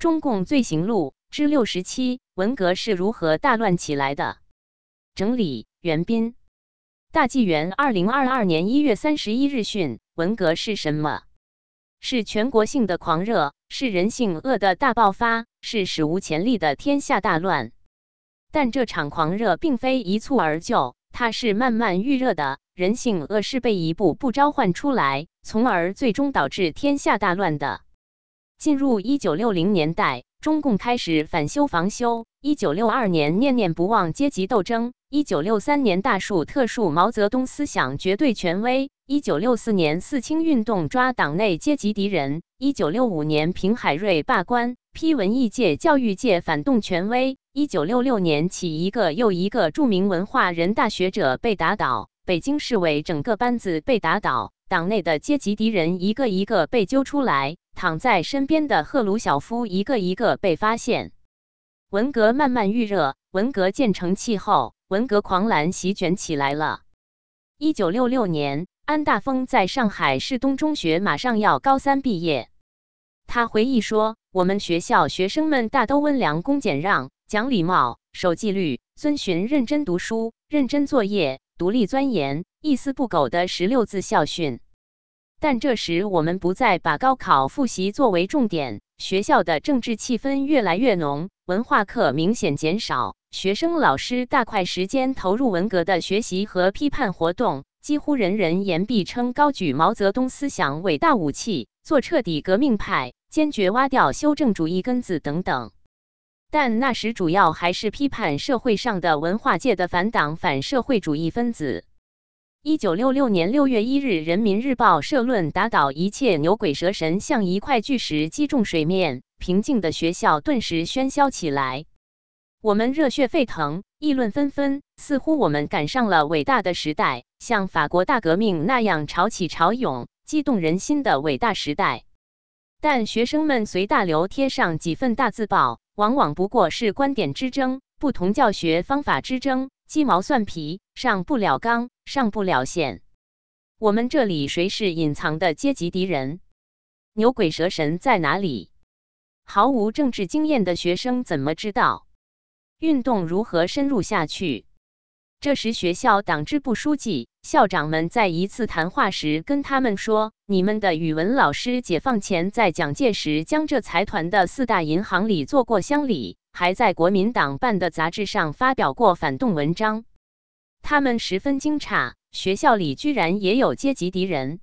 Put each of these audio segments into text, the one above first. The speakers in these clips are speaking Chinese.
中共罪行录之六十七：文革是如何大乱起来的？整理：袁斌。大纪元二零二二年一月三十一日讯：文革是什么？是全国性的狂热，是人性恶的大爆发，是史无前例的天下大乱。但这场狂热并非一蹴而就，它是慢慢预热的。人性恶是被一步步召唤出来，从而最终导致天下大乱的。进入一九六零年代，中共开始反修防修。一九六二年念念不忘阶级斗争。一九六三年大树特树毛泽东思想绝对权威。一九六四年四清运动抓党内阶级敌人。一九六五年平海瑞罢官，批文艺界、教育界反动权威。一九六六年起，一个又一个著名文化人大学者被打倒。北京市委整个班子被打倒，党内的阶级敌人一个一个被揪出来，躺在身边的赫鲁晓夫一个一个被发现。文革慢慢预热，文革渐成气候，文革狂澜席卷起来了。一九六六年，安大峰在上海市东中学马上要高三毕业，他回忆说：“我们学校学生们大都温良恭俭让，讲礼貌，守纪律，遵循认真读书、认真作业。”独立钻研，一丝不苟的十六字校训。但这时我们不再把高考复习作为重点，学校的政治气氛越来越浓，文化课明显减少，学生老师大块时间投入文革的学习和批判活动，几乎人人言必称高举毛泽东思想伟大武器，做彻底革命派，坚决挖掉修正主义根子等等。但那时主要还是批判社会上的文化界的反党反社会主义分子。一九六六年六月一日，《人民日报》社论：“打倒一切牛鬼蛇神，像一块巨石击中水面，平静的学校顿时喧嚣起来。我们热血沸腾，议论纷纷，似乎我们赶上了伟大的时代，像法国大革命那样潮起潮涌、激动人心的伟大时代。但学生们随大流贴上几份大字报。”往往不过是观点之争，不同教学方法之争，鸡毛蒜皮，上不了纲，上不了线。我们这里谁是隐藏的阶级敌人？牛鬼蛇神在哪里？毫无政治经验的学生怎么知道运动如何深入下去？这时，学校党支部书记、校长们在一次谈话时跟他们说：“你们的语文老师解放前在蒋介石江浙财团的四大银行里做过乡里，还在国民党办的杂志上发表过反动文章。”他们十分惊诧，学校里居然也有阶级敌人。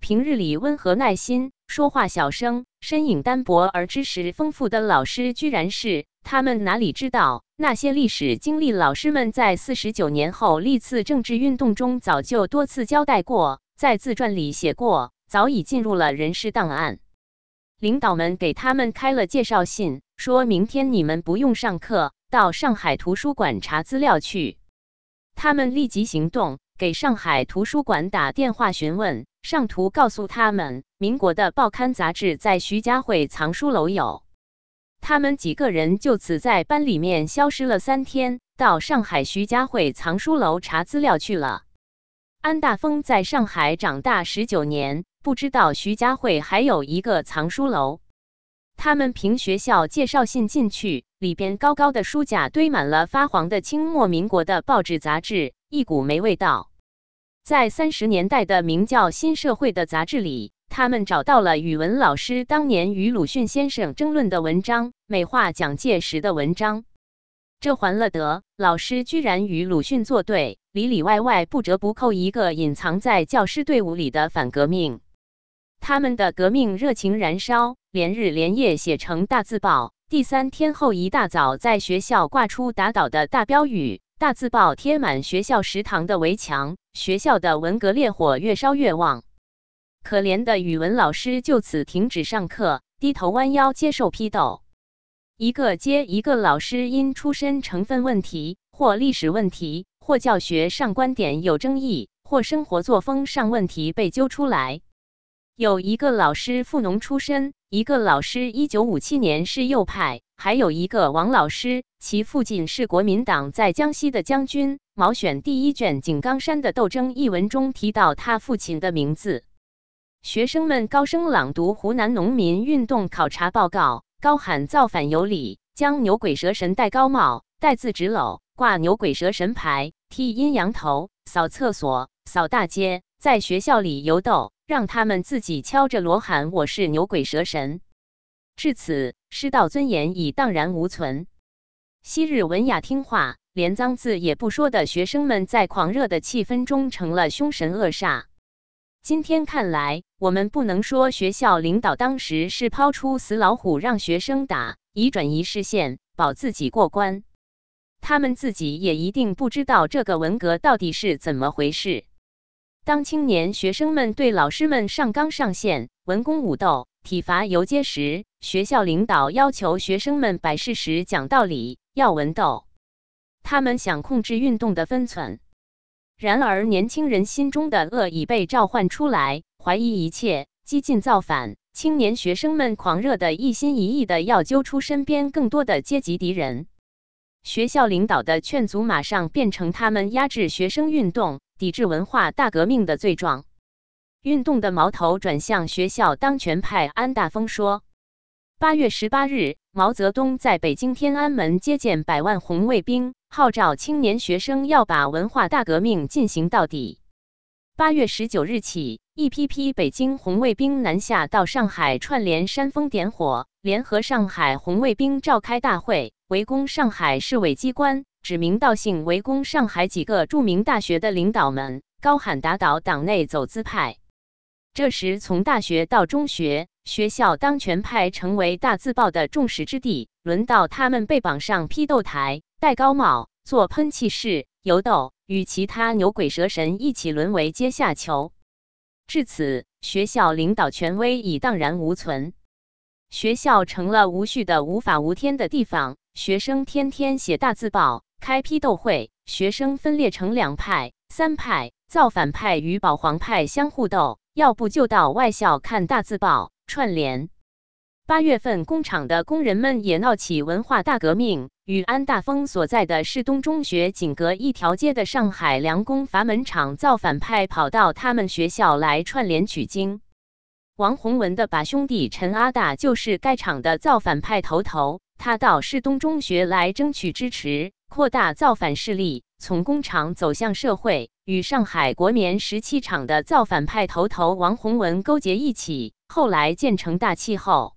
平日里温和耐心、说话小声、身影单薄而知识丰富的老师，居然是他们哪里知道？那些历史经历，老师们在四十九年后历次政治运动中早就多次交代过，在自传里写过，早已进入了人事档案。领导们给他们开了介绍信，说明天你们不用上课，到上海图书馆查资料去。他们立即行动，给上海图书馆打电话询问，上图告诉他们，民国的报刊杂志在徐家汇藏书楼有。他们几个人就此在班里面消失了三天，到上海徐家汇藏书楼查资料去了。安大峰在上海长大十九年，不知道徐家汇还有一个藏书楼。他们凭学校介绍信进去，里边高高的书架堆满了发黄的清末民国的报纸杂志，一股霉味道。在三十年代的名叫《新社会》的杂志里。他们找到了语文老师当年与鲁迅先生争论的文章，美化蒋介石的文章。这还了得！老师居然与鲁迅作对，里里外外不折不扣一个隐藏在教师队伍里的反革命。他们的革命热情燃烧，连日连夜写成大字报。第三天后一大早，在学校挂出打倒的大标语，大字报贴满学校食堂的围墙，学校的文革烈火越烧越旺。可怜的语文老师就此停止上课，低头弯腰接受批斗。一个接一个老师因出身成分问题，或历史问题，或教学上观点有争议，或生活作风上问题被揪出来。有一个老师富农出身，一个老师一九五七年是右派，还有一个王老师，其父亲是国民党在江西的将军。毛选第一卷《井冈山的斗争》一文中提到他父亲的名字。学生们高声朗读湖南农民运动考察报告，高喊造反有理，将牛鬼蛇神戴高帽、戴字纸篓、挂牛鬼蛇神牌、剃阴阳头、扫厕所、扫大街，在学校里游斗，让他们自己敲着锣喊：“我是牛鬼蛇神。”至此，师道尊严已荡然无存。昔日文雅听话、连脏字也不说的学生们，在狂热的气氛中成了凶神恶煞。今天看来，我们不能说学校领导当时是抛出死老虎让学生打，以转移视线，保自己过关。他们自己也一定不知道这个文革到底是怎么回事。当青年学生们对老师们上纲上线、文攻武斗、体罚游街时，学校领导要求学生们摆事实、讲道理，要文斗。他们想控制运动的分寸。然而，年轻人心中的恶已被召唤出来，怀疑一切，激进造反。青年学生们狂热的一心一意的要揪出身边更多的阶级敌人。学校领导的劝阻马上变成他们压制学生运动、抵制文化大革命的罪状。运动的矛头转向学校当权派。安大峰说：“八月十八日，毛泽东在北京天安门接见百万红卫兵。”号召青年学生要把文化大革命进行到底。八月十九日起，一批批北京红卫兵南下到上海，串联煽风点火，联合上海红卫兵召开大会，围攻上海市委机关，指名道姓围攻上海几个著名大学的领导们，高喊打倒党内走资派。这时，从大学到中学，学校当权派成为大字报的众矢之的，轮到他们被绑上批斗台。戴高帽，做喷气式游斗，与其他牛鬼蛇神一起沦为阶下囚。至此，学校领导权威已荡然无存，学校成了无序的无法无天的地方。学生天天写大字报，开批斗会。学生分裂成两派、三派，造反派与保皇派相互斗，要不就到外校看大字报，串联。八月份，工厂的工人们也闹起文化大革命。与安大峰所在的市东中学仅隔一条街的上海良工阀门厂造反派跑到他们学校来串联取经。王洪文的把兄弟陈阿大就是该厂的造反派头头，他到市东中学来争取支持，扩大造反势力，从工厂走向社会，与上海国棉十七厂的造反派头头王洪文勾结一起，后来建成大气候。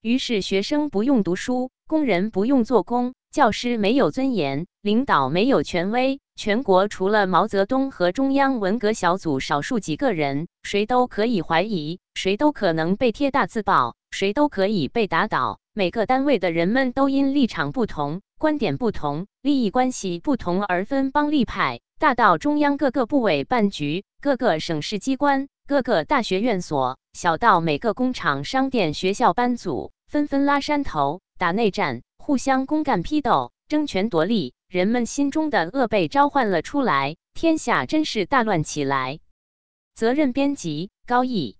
于是，学生不用读书，工人不用做工，教师没有尊严，领导没有权威。全国除了毛泽东和中央文革小组少数几个人，谁都可以怀疑，谁都可能被贴大字报，谁都可以被打倒。每个单位的人们都因立场不同、观点不同、利益关系不同而分帮立派，大到中央各个部委办局、各个省市机关、各个大学院所，小到每个工厂、商店、学校班组。纷纷拉山头打内战，互相公干批斗，争权夺利，人们心中的恶被召唤了出来，天下真是大乱起来。责任编辑：高毅。